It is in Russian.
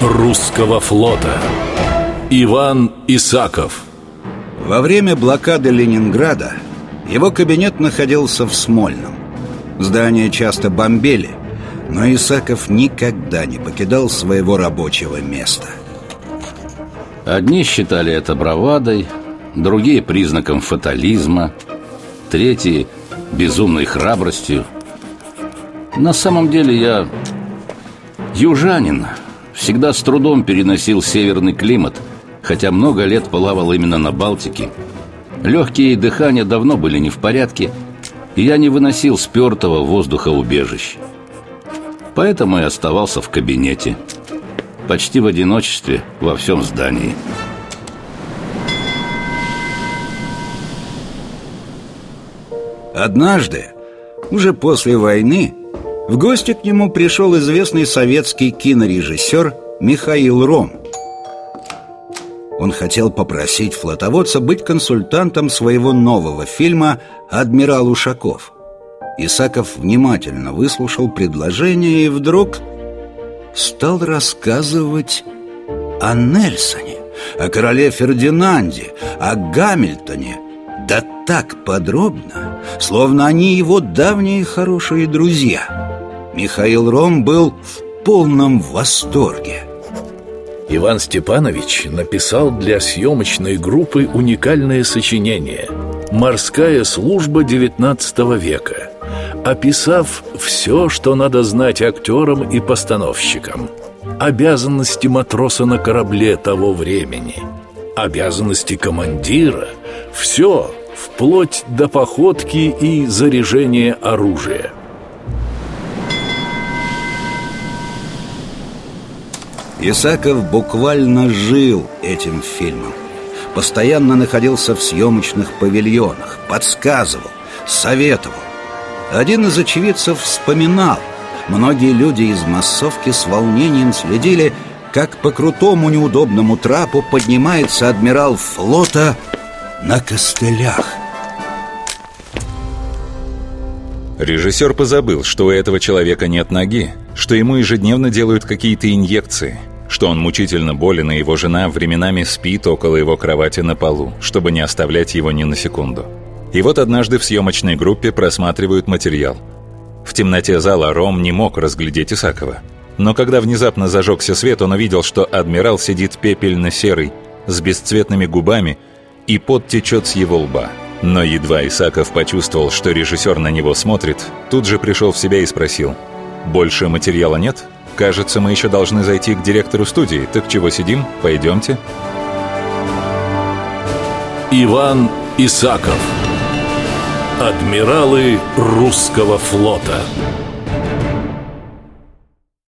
русского флота. Иван Исаков. Во время блокады Ленинграда его кабинет находился в Смольном. Здание часто бомбили, но Исаков никогда не покидал своего рабочего места. Одни считали это бравадой, другие признаком фатализма, третьи безумной храбростью. На самом деле я южанин, всегда с трудом переносил северный климат, хотя много лет плавал именно на Балтике. Легкие дыхания давно были не в порядке, и я не выносил спертого воздуха убежища. Поэтому и оставался в кабинете – почти в одиночестве во всем здании. Однажды, уже после войны, в гости к нему пришел известный советский кинорежиссер Михаил Ром. Он хотел попросить флотоводца быть консультантом своего нового фильма «Адмирал Ушаков». Исаков внимательно выслушал предложение и вдруг стал рассказывать о Нельсоне, о короле Фердинанде, о Гамильтоне, да так подробно, словно они его давние хорошие друзья. Михаил Ром был в полном восторге. Иван Степанович написал для съемочной группы уникальное сочинение «Морская служба XIX века», описав все, что надо знать актерам и постановщикам. Обязанности матроса на корабле того времени, обязанности командира, все, вплоть до походки и заряжения оружия. Исаков буквально жил этим фильмом. Постоянно находился в съемочных павильонах, подсказывал, советовал. Один из очевидцев вспоминал Многие люди из массовки с волнением следили Как по крутому неудобному трапу поднимается адмирал флота на костылях Режиссер позабыл, что у этого человека нет ноги Что ему ежедневно делают какие-то инъекции что он мучительно болен, и его жена временами спит около его кровати на полу, чтобы не оставлять его ни на секунду. И вот однажды в съемочной группе просматривают материал. В темноте зала Ром не мог разглядеть Исакова. Но когда внезапно зажегся свет, он увидел, что адмирал сидит пепельно-серый, с бесцветными губами, и пот течет с его лба. Но едва Исаков почувствовал, что режиссер на него смотрит, тут же пришел в себя и спросил, «Больше материала нет? Кажется, мы еще должны зайти к директору студии. Так чего сидим? Пойдемте». Иван Исаков Адмиралы русского флота